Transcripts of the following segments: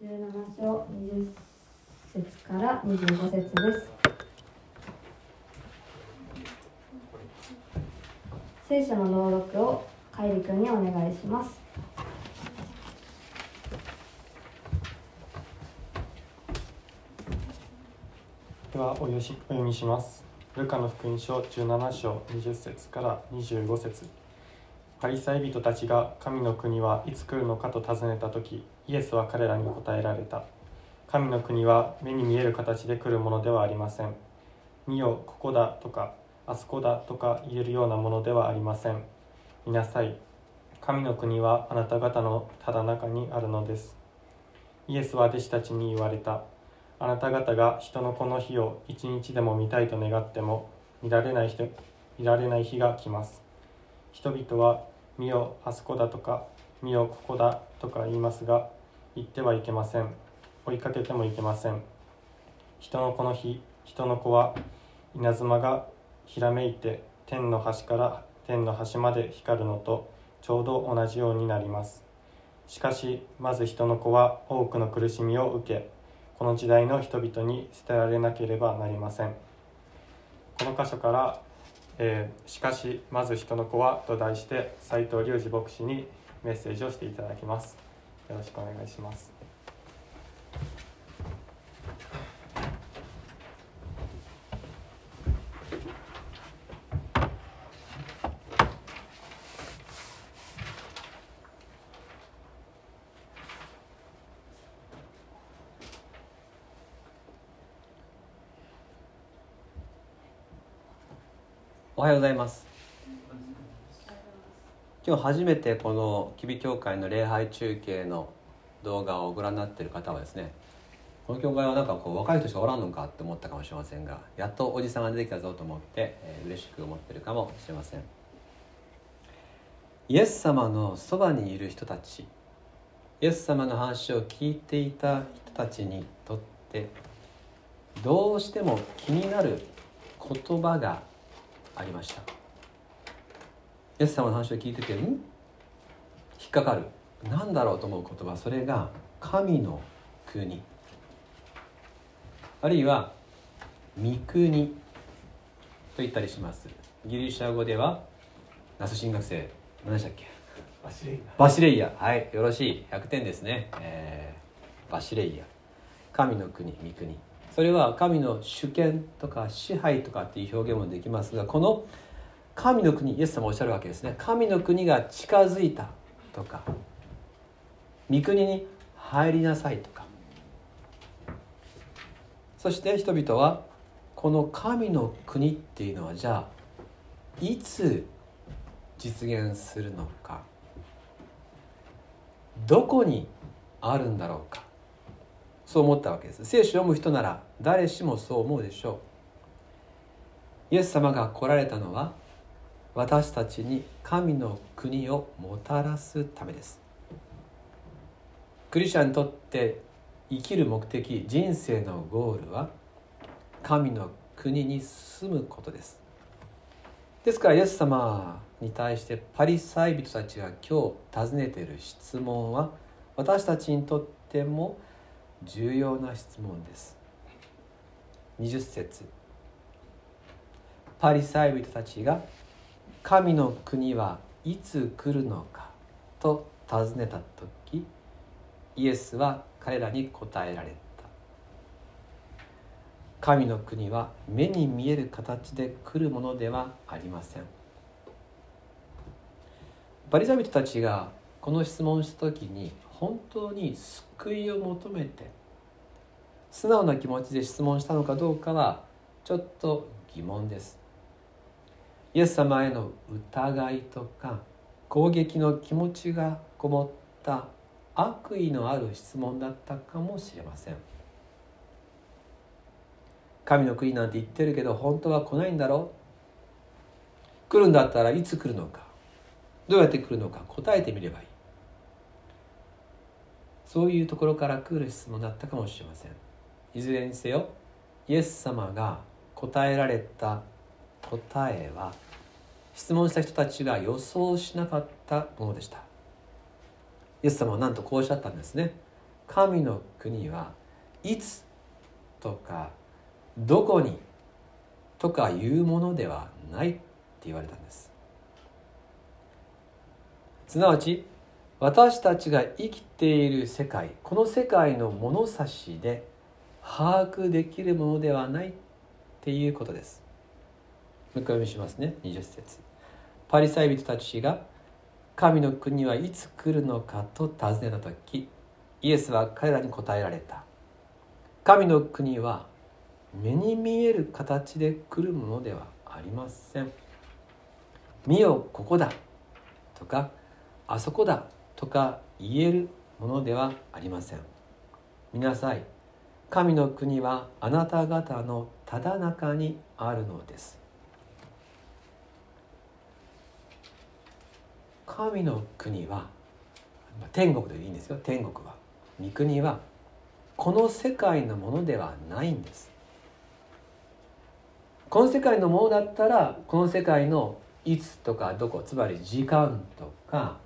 17章20節から25節です。聖書の朗読を海里君にお願いします。ではお読しお読みします。ルカの福音書17章20節から25節。パリサイ人たちが神の国はいつ来るのかと尋ねた時イエスは彼らに答えられた。神の国は目に見える形で来るものではありません。見よここだとかあそこだとか言えるようなものではありません。見なさい。神の国はあなた方のただ中にあるのです。イエスは弟子たちに言われた。あなた方が人の子の日を一日でも見たいと願っても見られない人見られない日が来ます。人々は見よあそこだとか見よここだとか言いますが言ってはいけません。追いかけてもいけません。人の子の日人の子は稲妻がひらめいて天の端から天の端まで光るのとちょうど同じようになります。しかしまず人の子は多くの苦しみを受けこの時代の人々に捨てられなければなりません。この箇所から、えーしかしまず人の子は」と題して斎藤隆二牧師にメッセージをしていただきます。よろしくお願いしますおはようございます。今日初めてこの吉備教会の礼拝中継の動画をご覧になっている方はですねこの教会はなんかこう若い人しかおらんのかって思ったかもしれませんがやっとおじさんが出てきたぞと思って、えー嬉しく思ってるかもしれません。イエス様のそばにいる人たちイエス様の話を聞いていた人たちにとってどうしても気になる言葉がありました。イエス様の話を聞いててん引っかかる。何だろうと思う言葉それが神の国。あるいは御国。と言ったりします。ギリシャ語では那須進学生。何でしたっけ？バシレイバシレイヤ。はいよろしい。100点ですね、えーバシレイヤ。神の国御国それは神の主権とか支配とかっていう表現もできますがこの神の国イエス様おっしゃるわけですね。神の国が近づいたとか御国に入りなさいとか。そして人々はこの神の国っていうのはじゃあいつ実現するのか。どこにあるんだろうか。そう思ったわけです。聖書を読む人なら誰しもそう思うでしょう。イエス様が来られたのは私たちに神の国をもたらすためです。クリスチャンにとって生きる目的人生のゴールは神の国に住むことです。ですからイエス様に対してパリサイ人たちが今日尋ねている質問は私たちにとっても重要な質問です。20節パリサイ人たちが「神の国はいつ来るのか?」と尋ねた時イエスは彼らに答えられた神の国は目に見える形で来るものではありませんバリサイ人たちがこの質問した時に本当に救いを求めて素直な気持ちで質問したのかどうかはちょっと疑問です。イエス様への疑いとか攻撃の気持ちがこもった悪意のある質問だったかもしれません。神の国なんて言ってるけど本当は来ないんだろう。来るんだったらいつ来るのか。どうやって来るのか。答えてみればいい。そういうところから来る質問だったかもしれません。いずれにせよイエス様が答えられた答えは質問した人たちが予想しなかったものでした。イエス様はなんとこうおっしゃったんですね。神の国はいつとかどこにとかいうものではないって言われたんです。すなわち私たちが生きている世界この世界の物差しで把握できるものではないっていうことです。もう一回読みしますね。20節。パリサイ人たちが神の国はいつ来るのかと尋ねた時イエスは彼らに答えられた。神の国は目に見える形で来るものではありません。見よここだとかあそこだとか言えるものではありません。見なさい。神の国はあなた方のただ中にあるのです。神の国は天国でいいんですよ。天国は。御国はこの世界のものではないんです。この世界のものだったらこの世界のいつとかどこつまり時間とか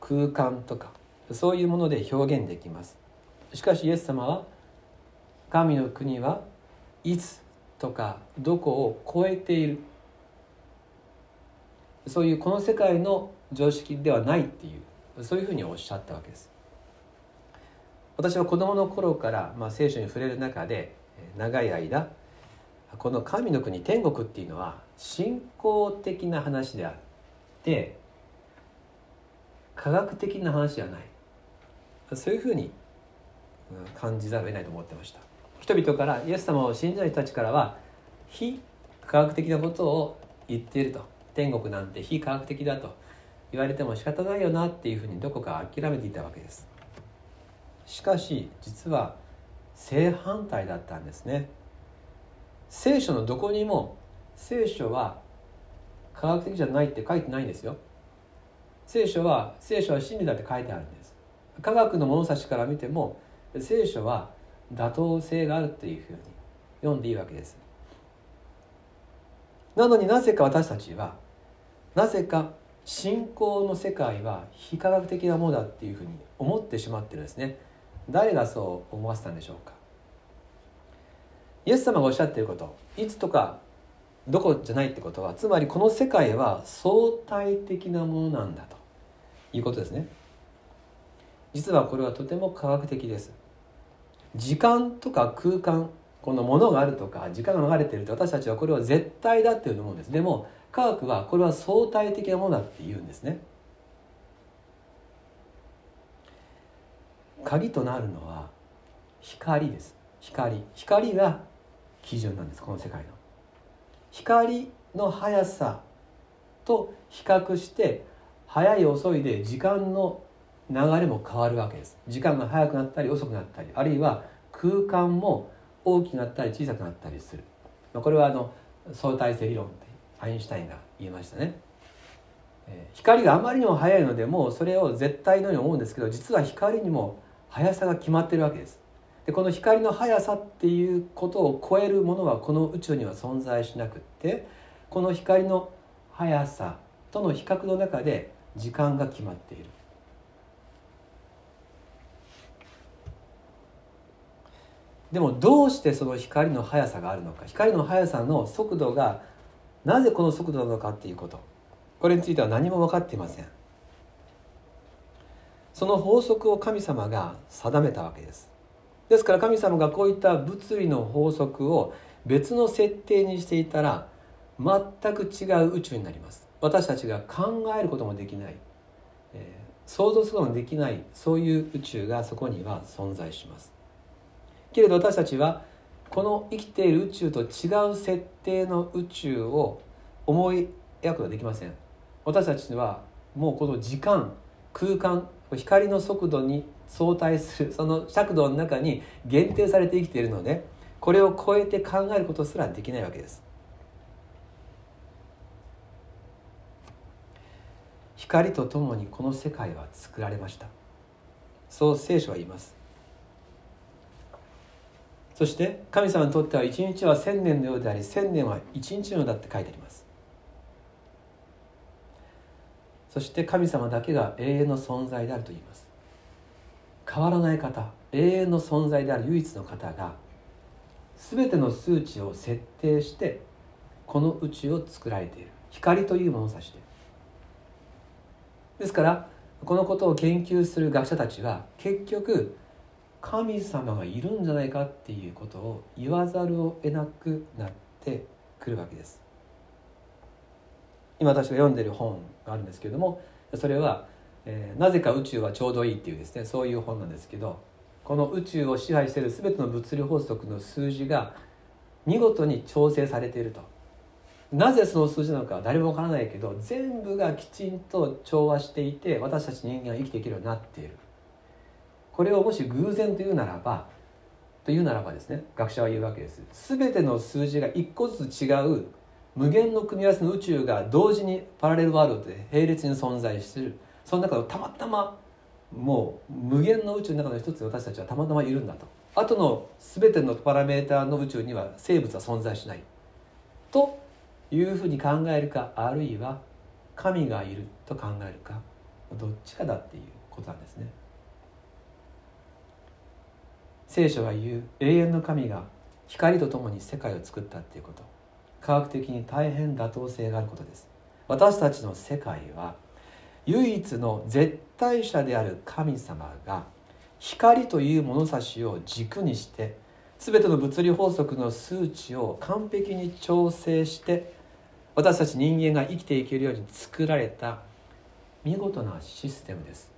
空間とかそういうもので表現できます。しかしイエス様は神の国はいつとかどこを超えている。そういうこの世界の常識ではないっていうそういうふうにおっしゃったわけです。私は子供の頃から、まあ、聖書に触れる中で長い間この神の国天国っていうのは信仰的な話であって科学的な話ではない。そういうふうに感じざるを得ないと思ってました。人々からイエス様を信じない人たちからは非科学的なことを言っていると。天国なんて非科学的だと。言われても仕方ないよなっていうふうにどこか諦めていたわけです。しかし実は正反対だったんですね。聖書のどこにも聖書は科学的じゃないって書いてないんですよ。聖書は聖書は真理だって書いてあるんです。科学の物差しから見ても聖書は妥当性があるというふうに読んでいいわけです。なのになぜか私たちはなぜか信仰の世界は非科学的なものだっていうふうに思ってしまってるんですね。誰がそう思わせたんでしょうか。イエス様がおっしゃっていることいつとかどこじゃないってことはつまりこの世界は相対的なものなんだということですね。実はこれはとても科学的です。時間とか空間このものがあるとか時間が流れていると私たちはこれは絶対だっていうと思うんです。でも科学はこれは相対的なものだって言うんですね。鍵となるのは光です。光。光が基準なんですこの世界の。光の速さと比較して速い遅いで時間の流れも変わるわけです。時間が速くなったり遅くなったりあるいは空間も大きくなったり小さくなったりする。これはあの相対性理論ってアインシュタインが言いましたね。光があまりにも速いのでもうそれを絶対のように思うんですけど実は光にも速さが決まってるわけです。でこの光の速さっていうことを超えるものはこの宇宙には存在しなくってこの光の速さとの比較の中で時間が決まっている。でもどうしてその光の速さがあるのか？光の速さの速度がなぜこの速度なのかっていうこと。これについては何も分かっていません。その法則を神様が定めたわけです。ですから神様がこういった物理の法則を別の設定にしていたら全く違う宇宙になります。私たちが考えることもできない、えー、想像することもできないそういう宇宙がそこには存在します。けれど私たちはこの生きている宇宙と違う設定の宇宙を思い描くことはできません。私たちはもうこの時間空間光の速度に相対するその尺度の中に限定されて生きているのでこれを超えて考えることすらできないわけです。光とともにこの世界は作られました。そう聖書は言います。そして神様にとっては一日は千年のようであり千年は一日のようだって書いてあります。そして神様だけが永遠の存在であると言います。変わらない方永遠の存在である唯一の方が全ての数値を設定してこの宇宙を作られている。光という物差しで。ですからこのことを研究する学者たちは結局神様がいるんじゃないかっていうことを言わざるを得なくなってくるわけです。今私が読んでる本があるんですけれどもそれは、えー、なぜか宇宙はちょうどいい」っていうですねそういう本なんですけどこの宇宙を支配している全ての物理法則の数字が見事に調整されていると。なぜその数字なのかは誰もわからないけど全部がきちんと調和していて私たち人間が生きていけるようになっている。これをもし偶然というならばというならばですね学者は言うわけです。全ての数字が一個ずつ違う無限の組み合わせの宇宙が同時にパラレルワールドで並列に存在している。その中でたまたまもう無限の宇宙の中の一つに私たちはたまたまいるんだと。あとの全てのパラメーターの宇宙には生物は存在しない。というふうに考えるかあるいは神がいると考えるかどっちかだっていうことなんですね。聖書は言う永遠の神が光とともに世界を作ったっていうこと。科学的に大変妥当性があることです。私たちの世界は唯一の絶対者である神様が光という物差しを軸にして全ての物理法則の数値を完璧に調整して私たち人間が生きていけるように作られた見事なシステムです。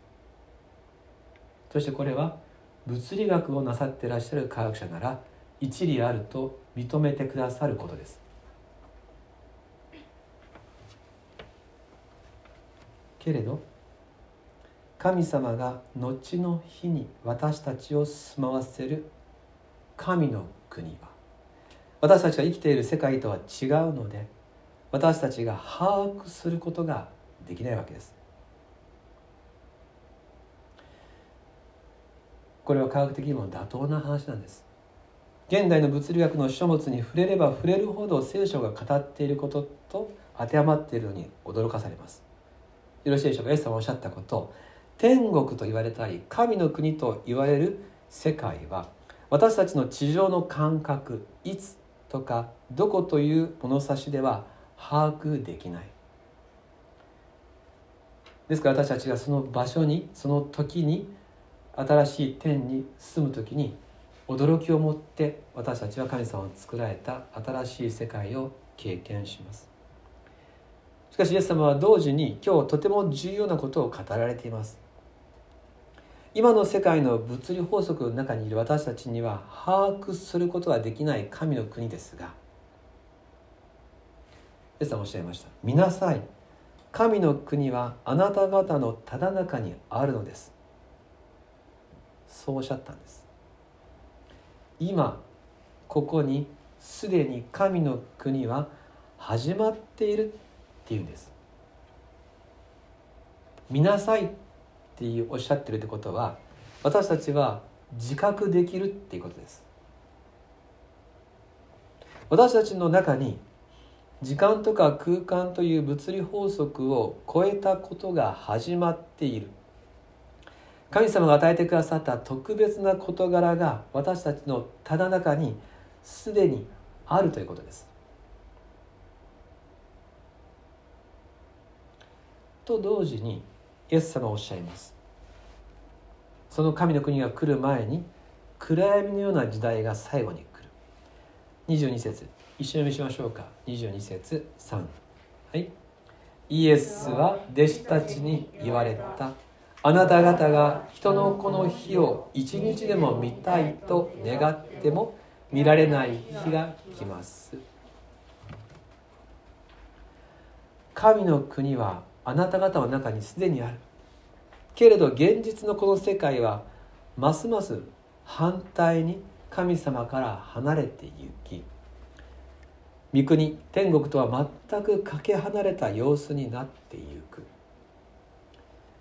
そしてこれは物理学をなさっていらっしゃる科学者なら一理あると認めてくださることです。けれど神様が後の日に私たちを住まわせる神の国は私たちが生きている世界とは違うので私たちが把握することができないわけです。これは科学的にも妥当な話なんです。現代の物理学の書物に触れれば触れるほど聖書が語っていることと当てはまっているのに驚かされます。よろしいでしょうか？イエス様おっしゃったこと。天国と言われたり神の国と言われる世界は私たちの地上の感覚いつとかどこという物差しでは把握できない。ですから私たちがその場所にその時に新しい天に住む時に驚きを持って私たちは神様を作られた新しい世界を経験します。しかしイエス様は同時に今日とても重要なことを語られています。今の世界の物理法則の中にいる私たちには把握することができない神の国ですがイエス様おっしゃいました「見なさい。神の国はあなた方のただ中にあるのです」そうおっしゃったんです。今ここにすでに神の国は始まっているっていうんです。見なさいっていうおっしゃってるってことは私たちは自覚できるっていうことです。私たちの中に時間とか空間という物理法則を超えたことが始まっている。神様が与えてくださった特別な事柄が私たちのただ中にすでにあるということです。と同時にイエス様はおっしゃいます。その神の国が来る前に暗闇のような時代が最後に来る。22節一緒に見しましょうか。22節3はい。イエスは弟子たちに言われた。あなた方が人の子の日を一日でも見たいと願っても見られない日が来ます。神の国はあなた方の中にすでにある。けれど現実のこの世界はますます反対に神様から離れて行き御国天国とは全くかけ離れた様子になっていく。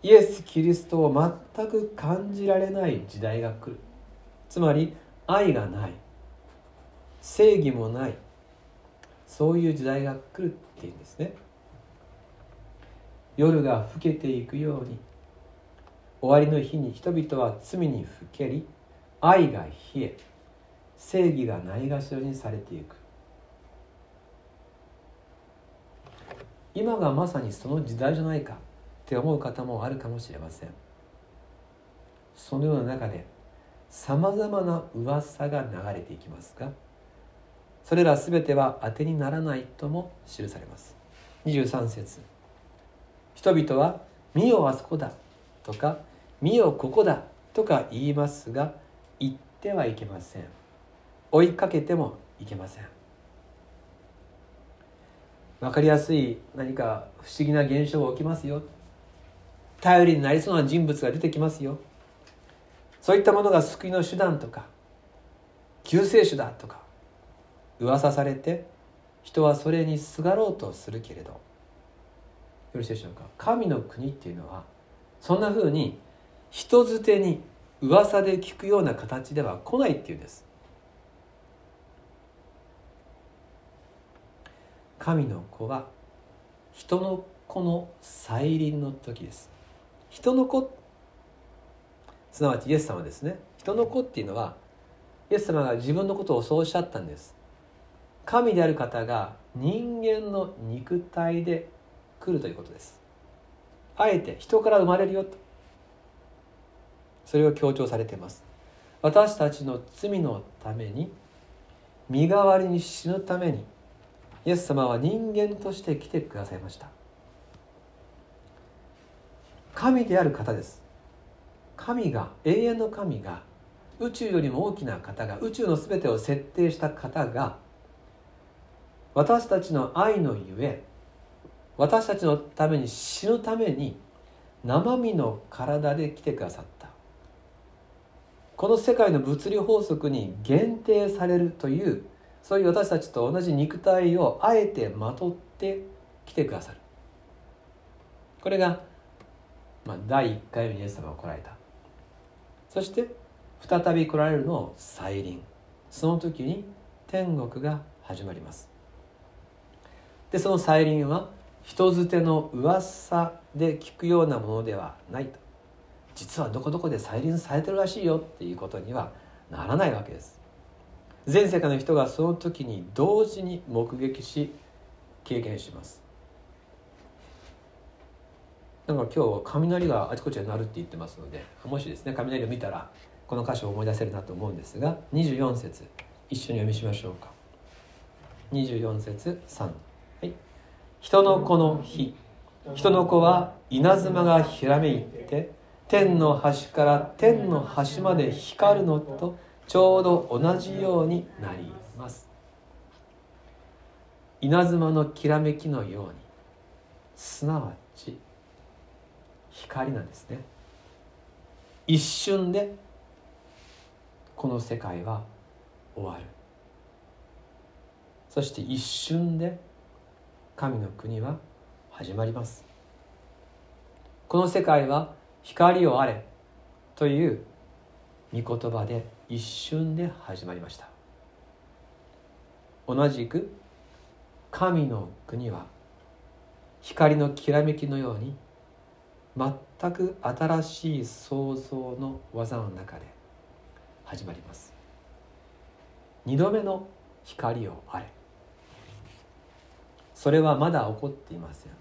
イエス・キリストを全く感じられない時代が来る。つまり愛がない。正義もない。そういう時代が来るっていうんですね。夜が更けていくように終わりの日に人々は罪にふけり愛が冷え正義がないがしろにされていく。今がまさにその時代じゃないか。って思う方もあるかもしれません。そのような中でさまざまな噂が流れていきますがそれら全ては当てにならないとも記されます。23節。人々は「見よあそこだ」とか「見よここだ」とか言いますが行ってはいけません。追いかけてもいけません。分かりやすい何か不思議な現象が起きますよ。頼りになりそうな人物が出てきますよ。そういったものが救いの手段とか救世主だとか噂されて人はそれにすがろうとするけれどよろしいでしょうか？神の国っていうのはそんなふうに人づてに噂で聞くような形では来ないっていうんです。神の子は人の子の再臨の時です。人の子。すなわちイエス様ですね。人の子っていうのはイエス様が自分のことをそうおっしゃったんです。神である方が人間の肉体で来るということです。あえて人から生まれるよと。それを強調されています。私たちの罪のために身代わりに死ぬためにイエス様は人間として来てくださいました。神である方です。神が永遠の神が宇宙よりも大きな方が宇宙の全てを設定した方が私たちの愛のゆえ私たちのために死ぬために生身の体で来てくださった。この世界の物理法則に限定されるというそういう私たちと同じ肉体をあえてまとってきてくださる。これが、まあ、第1回目にイエス様が来られた。そして再び来られるのを再臨。その時に天国が始まります。でその再臨は人づての噂で聞くようなものではないと。実はどこどこで再臨されてるらしいよ。っていうことにはならないわけです。全世界の人がその時に同時に目撃し経験します。なんか今日雷があちこちで鳴るって言ってますのでもしですね雷を見たらこの箇所を思い出せるなと思うんですが24節一緒に読みしましょうか。24節3はい。人の子の日。人の子は稲妻がひらめいて天の端から天の端まで光るのとちょうど同じようになります。稲妻のきらめきのようにすなわち光なんですね。一瞬でこの世界は終わる。そして一瞬で神の国は始まります。この世界は光をあれという御言葉で一瞬で始まりました。同じく神の国は光のきらめきのように全く新しい創造の技の中で始まります。二度目の光をあれ。それはまだ起こっていません。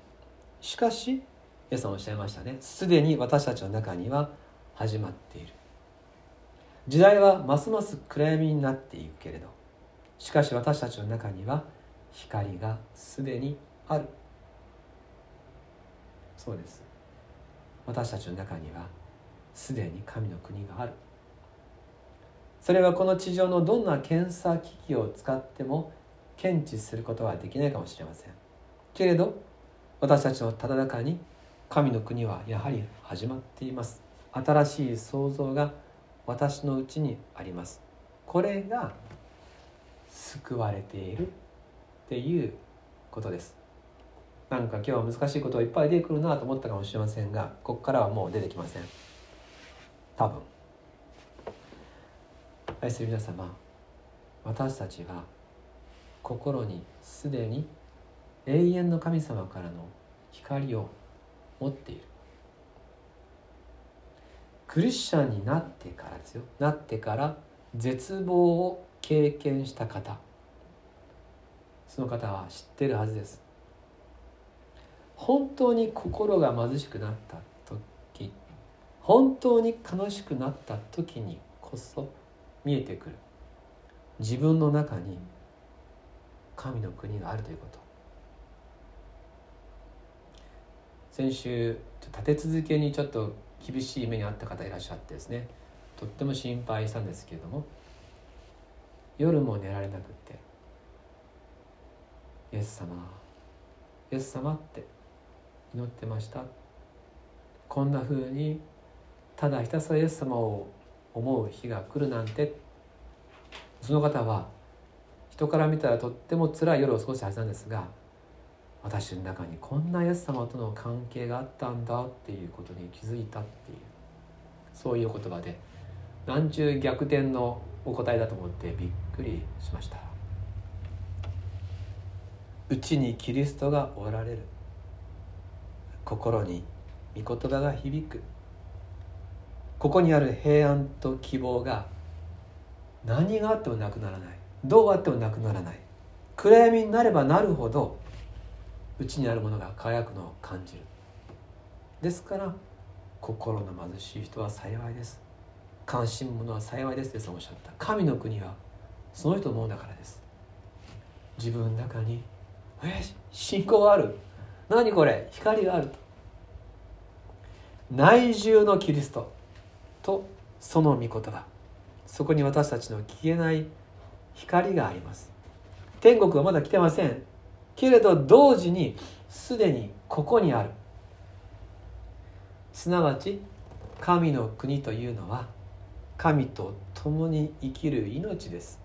しかしイエスさんおっしゃいましたね。すでに私たちの中には始まっている。時代はますます暗闇になっていくけれどしかし私たちの中には光がすでにある。そうです。私たちの中にはすでに神の国がある。それはこの地上のどんな検査機器を使っても検知することはできないかもしれません。けれど私たちのただ中に神の国はやはり始まっています。新しい創造が私のうちにあります。これが救われているっていうことです。なんか今日は難しいことがいっぱい出てくるなと思ったかもしれませんがここからはもう出てきません。多分。愛する皆様私たちは心にすでに永遠の神様からの光を持っている。クリスチャンになってからですよ。なってから絶望を経験した方。その方は知ってるはずです。本当に心が貧しくなった時本当に悲しくなった時にこそ見えてくる。自分の中に神の国があるということ。先週立て続けにちょっと厳しい目に遭った方いらっしゃってですね。とっても心配したんですけれども夜も寝られなくって「イエス様イエス様」って祈ってました。こんなふうにただひたすらイエス様を思う日が来るなんて。その方は人から見たらとっても辛い夜を過ごしたはずなんですが私の中にこんなイエス様との関係があったんだっていうことに気づいたっていう。そういう言葉で何ち逆転のお答えだと思ってびっくりしました。うちにキリストがおられる。心に御言葉が響く。ここにある平安と希望が何があってもなくならない。どうあってもなくならない。暗闇になればなるほどうちにあるものが輝くのを感じる。ですから心の貧しい人は幸いです。関心者は幸いですとおっしゃった。神の国はその人のものだからです。自分の中に「え信仰がある。何これ？光がある」と。内住のキリストとその御言葉。そこに私たちの消えない光があります。天国はまだ来てません。けれど同時にすでにここにある。すなわち神の国というのは神と共に生きる命です。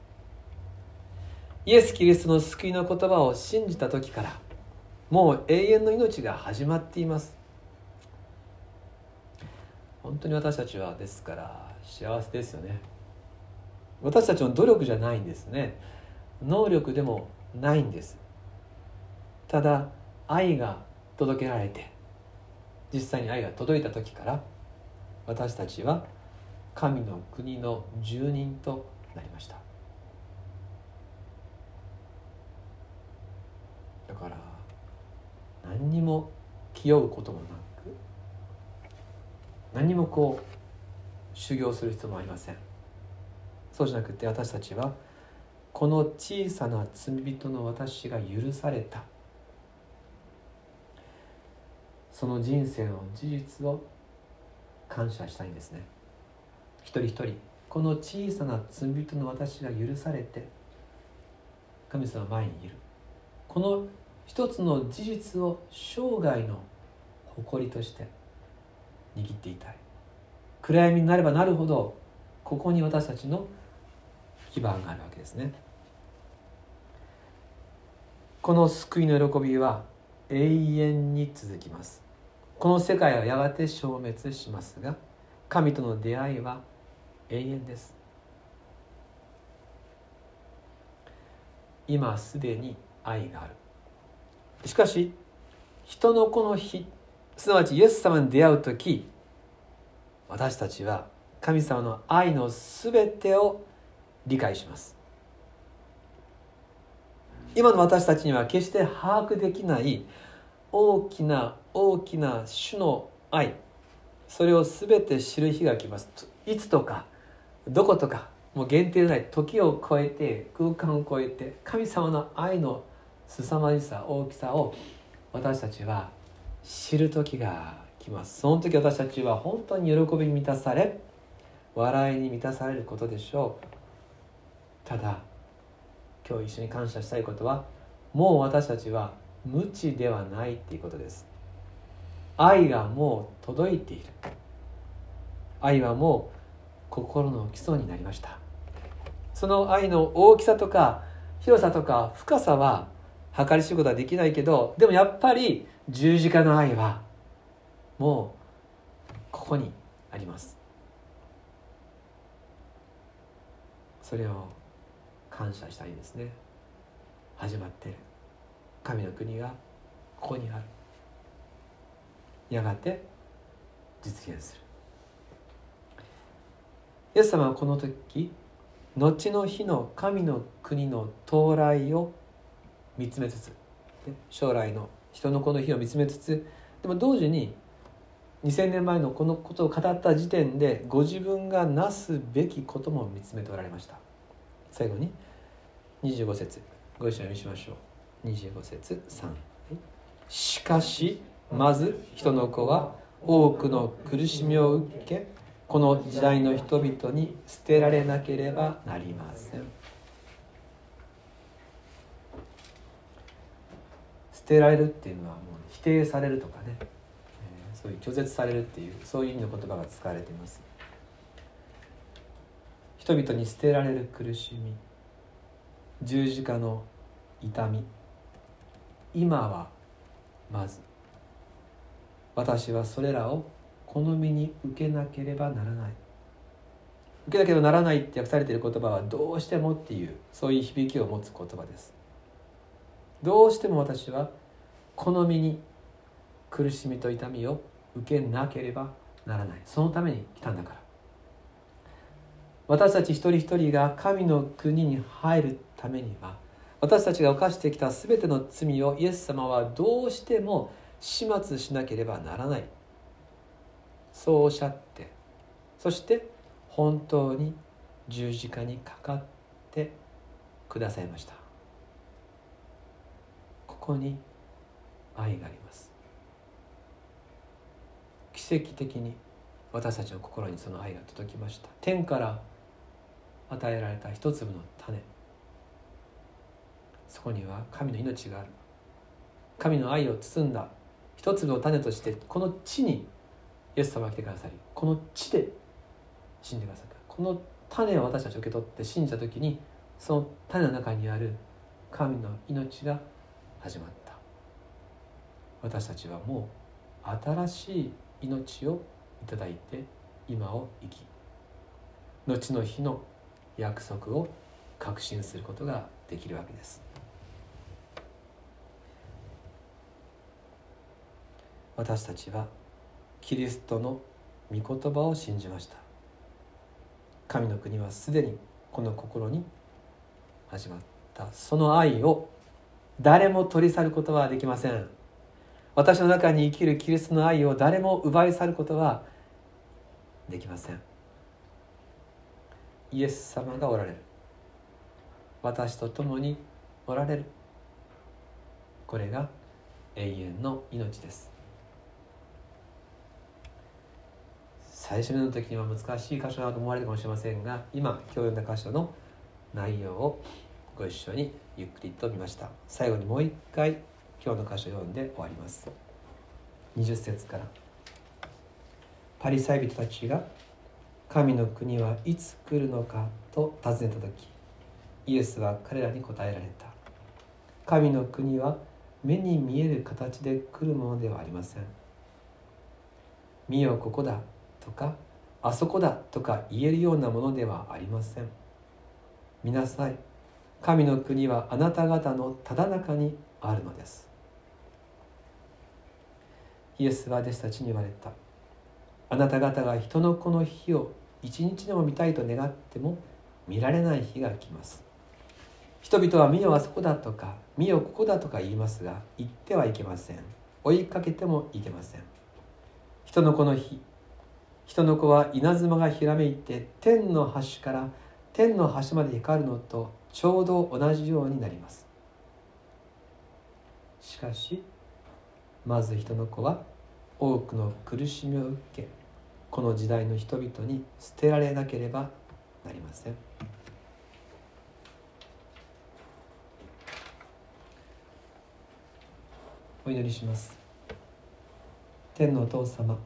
イエス・キリストの救いの言葉を信じた時からもう永遠の命が始まっています。本当に私たちはですから幸せですよね。私たちの努力じゃないんですね。能力でもないんです。ただ愛が届けられて実際に愛が届いた時から私たちは神の国の住人となりましただから何にも気負うこともなく何もこう修行する必要もありません。そうじゃなくて私たちはこの小さな罪人の私が許された。その人生の事実を感謝したいんですね。一人一人この小さな罪人の私が許されて神様前にいる。この一つの事実を生涯の誇りとして握っていたい。暗闇になればなるほどここに私たちの基盤があるわけですね。この救いの喜びは永遠に続きます。この世界はやがて消滅しますが神との出会いは永遠です。今すでに愛がある。しかし人の子の日すなわちイエス様に出会う時私たちは神様の愛の全てを理解します。今の私たちには決して把握できない大きな大きな主の愛それを全て知る日が来ます。いつとかどことかもう限定ない時を超えて空間を超えて神様の愛の凄まじさ大きさを私たちは知る時が来ます。その時私たちは本当に喜びに満たされ笑いに満たされることでしょう。ただ今日一緒に感謝したいことはもう私たちは無知ではないっていうことです。愛がもう届いている。愛はもう心の基礎になりました。その愛の大きさとか広さとか深さは計り知ることはできないけどでもやっぱり十字架の愛はもうここにあります。それを感謝したいですね。始まってる。神の国がここにある。やがて実現する。イエス様はこの時後の日の神の国の到来を見つめつつ。将来の人の子の日を見つめつつ。でも同時に2000年前のこのことを語った時点でご自分がなすべきことも見つめておられました。最後に25節。ご一緒に見しましょう。25節3しかしまず人の子は多くの苦しみを受けこの時代の人々に捨てられなければなりません。てられるっていうのはもう否定されるとかね、えー、そういう拒絶されるっていうそういう意味の言葉が使われています。人々に捨てられる苦しみ。十字架の痛み。今はまず。私はそれらを好みに受けなければならない。受けなければならないって訳されている言葉はどうしてもっていうそういう響きを持つ言葉です。どうしても私は好みに苦しみと痛みを受けなければならない。そのために来たんだから。私たち一人一人が神の国に入るためには私たちが犯してきた全ての罪をイエス様はどうしても始末しなければならない。そうおっしゃってそして本当に十字架にかかってくださいました。こに愛があります。奇跡的に私たちの心にその愛が届きました。天から与えられた一粒の種。そこには神の命がある。神の愛を包んだ一粒の種としてこの地にイエス様が来てくださりこの地で死んでくださった。この種を私たち受け取って信じた時にその種の中にある神の命が始まった。私たちはもう新しい命をいただいて今を生き後の日の約束を確信することができるわけです。私たちはキリストの御言葉を信じました。神の国はすでにこの心に始まった。その愛を誰も取り去ることはできません。私の中に生きるキリストの愛を誰も奪い去ることはできません。イエス様がおられる。私と共におられる。これが永遠の命です。最初の時には難しい箇所だと思われるかもしれませんが今今日読んだ箇所の内容をご一緒にゆっくりと見ました。最後にもう一回今日の箇所を読んで終わります。20節から。パリサイ人たちが神の国はいつ来るのかと尋ねた時イエスは彼らに答えられた。神の国は目に見える形で来るものではありません。見よここだとかあそこだとか言えるようなものではありません。見なさい。神の国はあなた方のただ中にあるのです。イエスは弟子たちに言われた。あなた方が人の子の日を一日でも見たいと願っても見られない日が来ます。人々は見よあそこだとか見よここだとか言いますが言ってはいけません。追いかけてもいけません。人の子の日人の子は稲妻がひらめいて天の端から天の端まで光るのとちょうど同じようになります。しかしまず人の子は多くの苦しみを受けこの時代の人々に捨てられなければなりません。お祈りします。天のお父様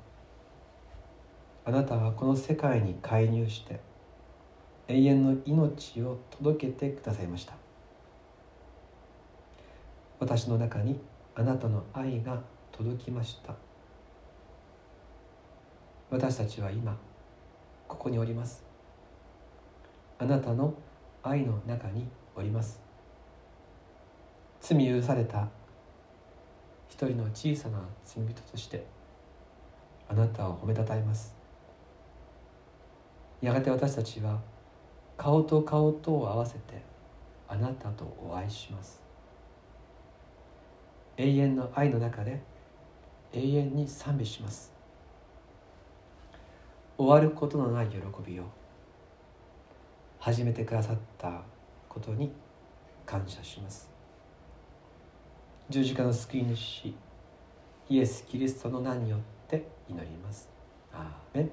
あなたはこの世界に介入して永遠の命を届けてくださいました。私の中にあなたの愛が届きました。私たちは今ここにおります。あなたの愛の中におります。罪許された一人の小さな罪人としてあなたを褒めたたえます。やがて私たちは顔と顔とを合わせてあなたとお会いします。永遠の愛の中で永遠に賛美します。終わることのない喜びを始めてくださったことに感謝します。十字架の救い主イエス・キリストの名によって祈ります。アーメン。